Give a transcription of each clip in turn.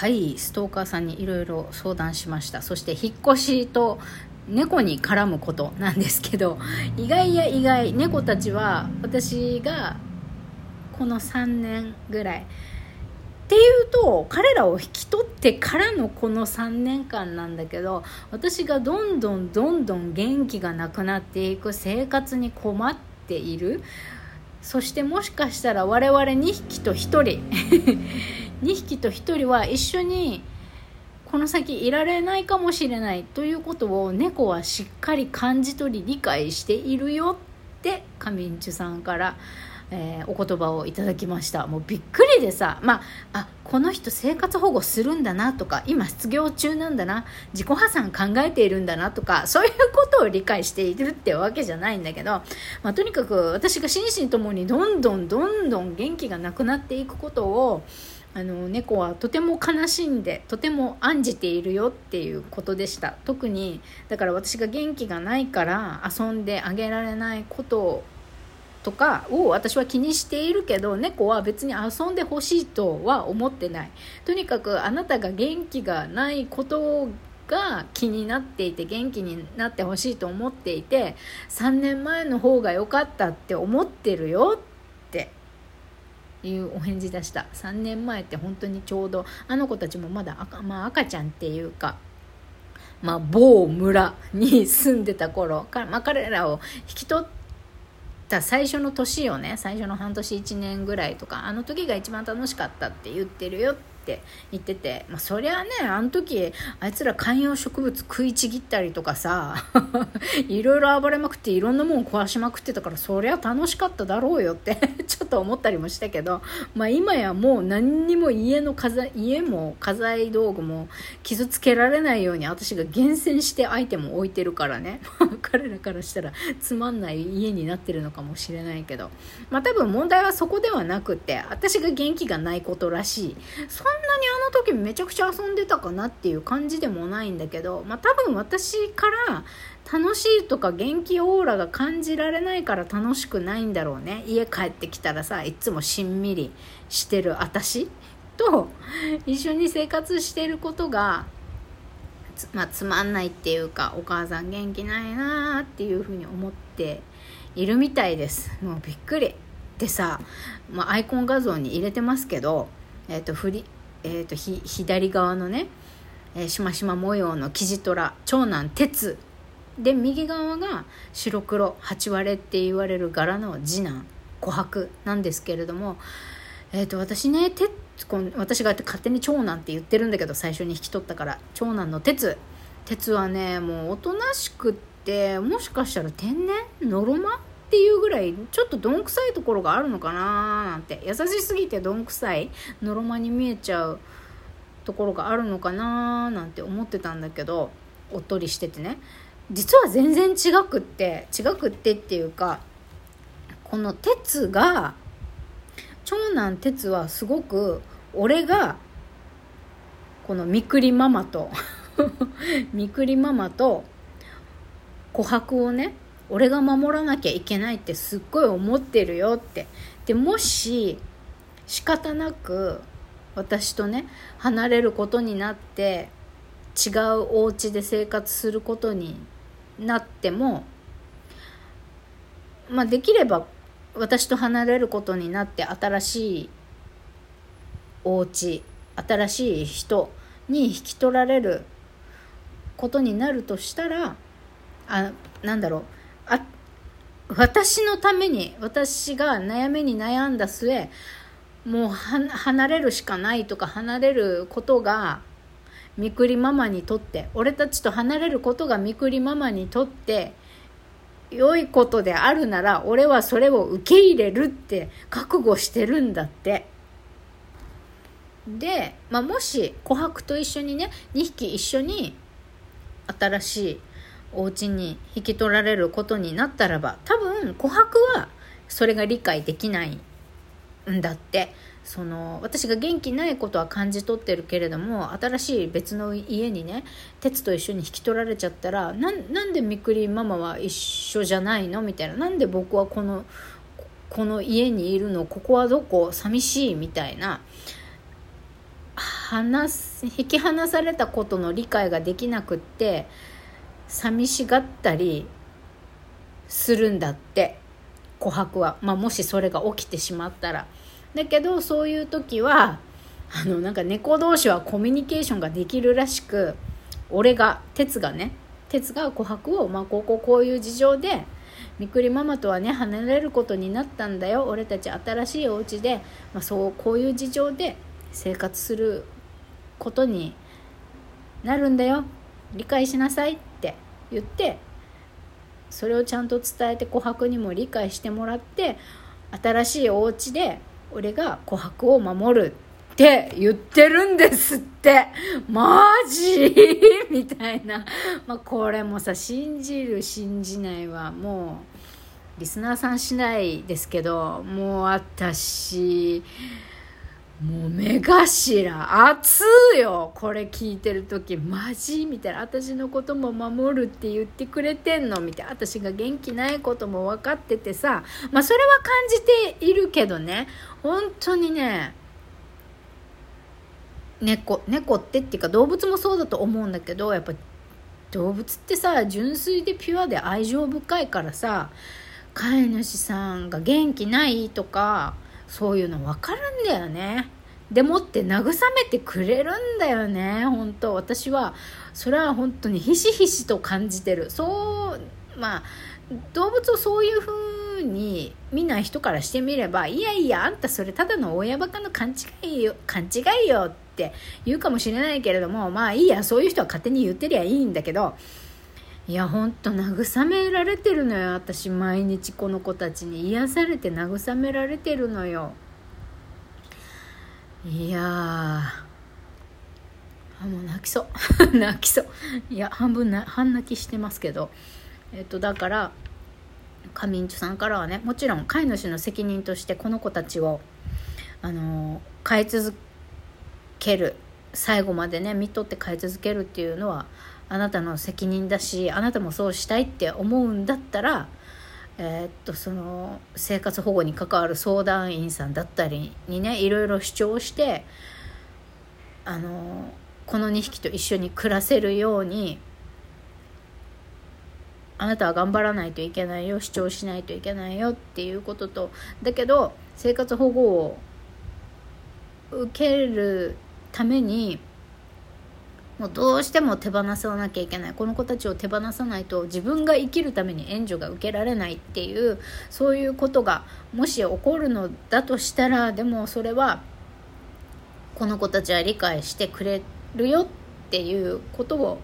はいストーカーさんにいろいろ相談しました。そして引っ越しと猫に絡むことなんですけど意外や意外猫たちは私がこの3年ぐらい。っていうと彼らを引き取ってからのこの3年間なんだけど私がどんどんどんどん元気がなくなっていく生活に困っている。そしてもしかしたら我々2匹と1人。2匹と1人は一緒にこの先いられないかもしれないということを猫はしっかり感じ取り理解しているよってカミンチュさんからえー、お言葉をいただきました。もうびっくりでさ。まああこの人生活保護するんだなとか今失業中なんだな。自己破産考えているんだなとかそういうことを理解しているってわけじゃないんだけど、まあ、とにかく私が心身ともにどんどんどんどん元気がなくなっていくことをあの猫はとても悲しんでとても案じているよっていうことでした。特にだから私が元気がないから遊んであげられないこととかを私は気にしているけど猫は別に遊んでほしいとは思ってない。とにかくあなたが元気がないことが気になっていて元気になってほしいと思っていて3年前の方が良かったって思ってるよっていうお返事でした。3年前って本当にちょうどあの子たちもまだ赤,、まあ、赤ちゃんっていうかまあ、某村に住んでた頃か、まあ、彼らを引き取った最初の年をね。最初の半年1年ぐらいとかあの時が一番楽しかったって言ってるよってって言ってて、まあ、そりゃねあの時あいつら観葉植物食いちぎったりとかさ いろいろ暴れまくっていろんなもん壊しまくってたからそりゃ楽しかっただろうよって ちょっと思ったりもしたけど、まあ、今やもう何にも家の家財家も家財道具も傷つけられないように私が厳選してアイテムを置いてるからね。彼らからしたらつまんない家になってるのかもしれないけど。まあ多分問題はそこではなくて私が元気がないことらしい。そんにあの時めちゃくちゃ遊んでたかなっていう感じでもないんだけど、まあ、多分私から楽しいとか元気オーラが感じられないから楽しくないんだろうね。家帰ってきたらさいつもしんみりしてる私と一緒に生活してることがまあ、つまんないっていうかお母さん元気ないなーっていうふうに思っているみたいです。もうびっくり。でさ、まあ、アイコン画像に入れてますけどえっ、ー、と振りえーと、左側のね、えー、しましま模様のキジトラ長男鉄で右側が白黒8割れって言われる柄の次男琥珀なんですけれども、えーと、私ね鉄私が勝手に長男って言ってるんだけど最初に引き取ったから長男の鉄。鉄はねもうおとなしくってもしかしたら天然？のろま？っていうぐらいちょっとどんくさいところがあるのかななんて。優しすぎてどんくさいのろまに見えちゃうところがあるのかななんて思ってたんだけどおっとりしててね。実は全然違くって違くってっていうかこの鉄が長男鉄はすごく俺がこのみくりママと みくりママと琥珀をね俺が守らなきゃいけないってすっごい思ってるよって。でもし仕方なく私とね離れることになって違うお家で生活することになってもまあできれば私と離れることになって新しいお家新しい人に引き取られることになるとしたらあなんだろう。あ私のために私が悩みに悩んだ末もう離れるしかないとか離れることがみくりママにとって俺たちと離れることがみくりママにとって良いことであるなら俺はそれを受け入れるって覚悟してるんだって。で、まあ、もし琥珀と一緒にね2匹一緒に新しいお家に引き取られることになったらば多分琥珀はそれが理解できないんだって。その私が元気ないことは感じ取ってるけれども新しい別の家にね鉄と一緒に引き取られちゃったらなんでみくりママは一緒じゃないの？みたいな。なんで僕はこのこの家にいるの？ここはどこ？寂しいみたいな。離す引き離されたことの理解ができなくって寂しがったりするんだって琥珀は、まあ、もしそれが起きてしまったら。だけどそういう時はあのなんか猫同士はコミュニケーションができるらしく俺が哲がね哲が琥珀を、まあ、こここういう事情でみくりママとはね離れることになったんだよ。俺たち新しいお家で、まあ、そうこういう事情で生活することになるんだよ。理解しなさい。言ってそれをちゃんと伝えて琥珀にも理解してもらって新しいお家で俺が琥珀を守るって言ってるんですって。マジ？みたいな、まあ、これもさ信じる信じないはもうリスナーさん次第ですけどもう私もう目頭熱いよ。これ聞いてる時マジみたいな。私のことも守るって言ってくれてんのみたいな。私が元気ないことも分かっててさ。まあそれは感じているけどね。本当にね猫猫ってっていうか動物もそうだと思うんだけどやっぱ動物ってさ純粋でピュアで愛情深いからさ飼い主さんが元気ないとかそういうの分かるんだよね。でもって慰めてくれるんだよね。本当私はそれは本当にひしひしと感じてる。そうまあ動物をそういう風に見ない人からしてみればいやいやあんたそれただの親バカの勘違いよ勘違いよって言うかもしれないけれどもまあいいやそういう人は勝手に言ってりゃいいんだけどいやほんと慰められてるのよ。私毎日この子たちに。癒されて慰められてるのよ。いやあもう泣きそう。泣きそう。いや半分な半泣きしてますけど。えっとだから上ンチさんからはねもちろん飼い主の責任としてこの子たちをあの飼い続ける。最後までね見とって飼い続けるっていうのはあなたの責任だしあなたもそうしたいって思うんだったら、えー、っとその生活保護に関わる相談員さんだったりにねいろいろ主張してあのこの2匹と一緒に暮らせるようにあなたは頑張らないといけないよ主張しないといけないよっていうこととだけど生活保護を受けるためにもうどうしても手放さなきゃいけないこの子たちを手放さないと自分が生きるために援助が受けられないっていうそういうことがもし起こるのだとしたらでもそれはこの子たちは理解してくれるよっていうことを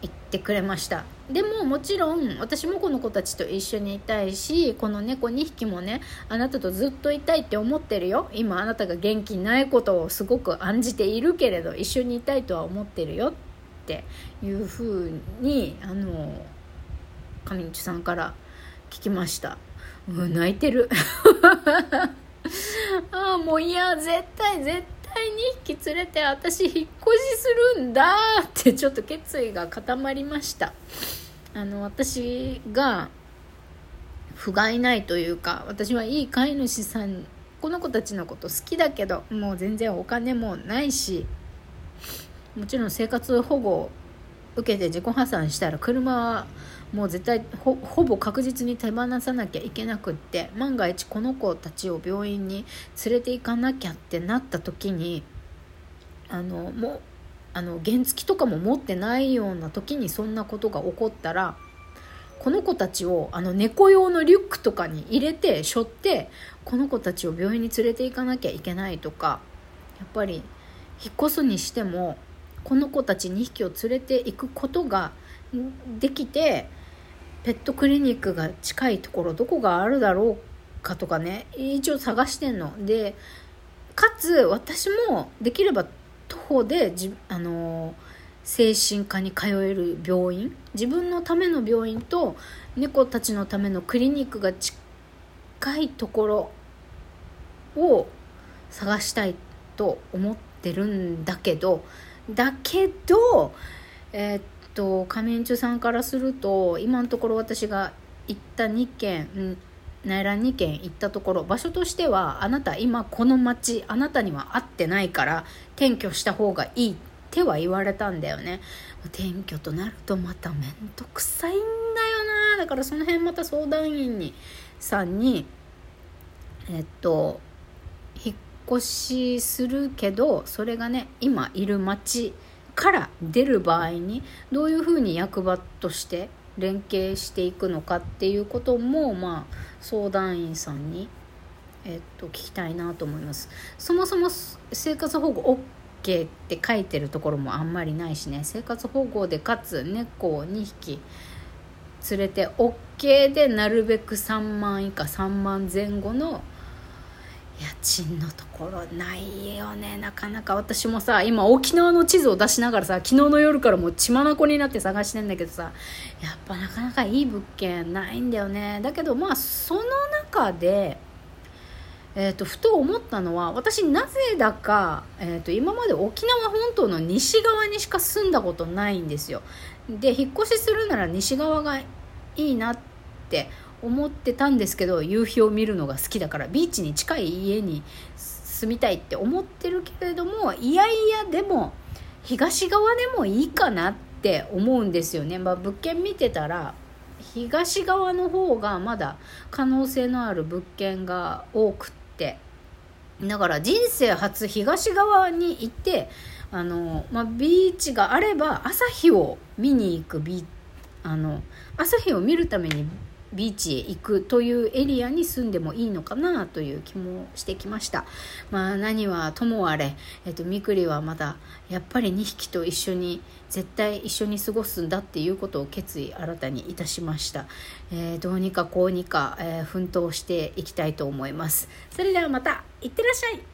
言ってくれました。でももちろん私もこの子たちと一緒にいたいしこの猫2匹もねあなたとずっといたいって思ってるよ。今あなたが元気ないことをすごく案じているけれど一緒にいたいとは思ってるよ。っていうふうにあの上地さんから聞きました。う泣いてる。ああもういや絶対絶対対2匹連れて私引っ越しするんだってちょっと決意が固まりました。あの私が不甲斐ないというか私はいい飼い主さんこの子たちのこと好きだけどもう全然お金もないしもちろん生活保護を受けて自己破産したら車はもう絶対ほぼ確実に手放さなきゃいけなくって万が一この子たちを病院に連れて行かなきゃってなった時にあのもうあの原付とかも持ってないような時にそんなことが起こったらこの子たちをあの猫用のリュックとかに入れて背負ってこの子たちを病院に連れて行かなきゃいけないとかやっぱり引っ越すにしてもこの子たち2匹を連れて行くことができてペットクリニックが近いところどこがあるだろうかとかね一応探してんの。でかつ私もできれば徒歩でじあの精神科に通える病院自分のための病院と猫たちのためのクリニックが近いところを探したいと思ってるんだけどだけどえー、っと仮面中さんからすると今のところ私が行った2件、内覧2軒行ったところ場所としてはあなた今この町あなたには合ってないから転居した方がいいっては言われたんだよね。転居となるとまた面倒くさいんだよな。だからその辺また相談員にさんにえっと引っ越しするけどそれがね今いる町から出る場合にどういうふうに役場として連携していくのかっていうことも、まあ、相談員さんに、えっと、聞きたいなと思います。そもそも生活保護 OK って書いてるところもあんまりないしね生活保護でかつ猫を2匹連れて OK でなるべく3万以下3万前後の家賃のところないよね。なかなか私もさ今沖縄の地図を出しながらさ昨日の夜からもう血眼になって探してんだけどさやっぱなかなかいい物件ないんだよね。だけどまあその中でえーと、ふと思ったのは私なぜだか、えーと今まで沖縄本島の西側にしか住んだことないんですよ。で引っ越しするなら西側がいいなって思ってたんですけど夕日を見るのが好きだからビーチに近い家に住みたいって思ってるけれどもいやいやでも東側でもいいかなって思うんですよね、まあ、物件見てたら東側の方がまだ可能性のある物件が多くって。だから人生初東側に行ってあの、まあ、ビーチがあれば朝日を見に行くビあの朝日を見るためにビーチへ行くというエリアに住んでもいいのかなという気もしてきました。まあ何はともあれ、えっと、みくりはまだやっぱり2匹と一緒に絶対一緒に過ごすんだっていうことを決意新たにいたしました、えー、どうにかこうにか、えー、奮闘していきたいと思います。それではまたいってらっしゃい。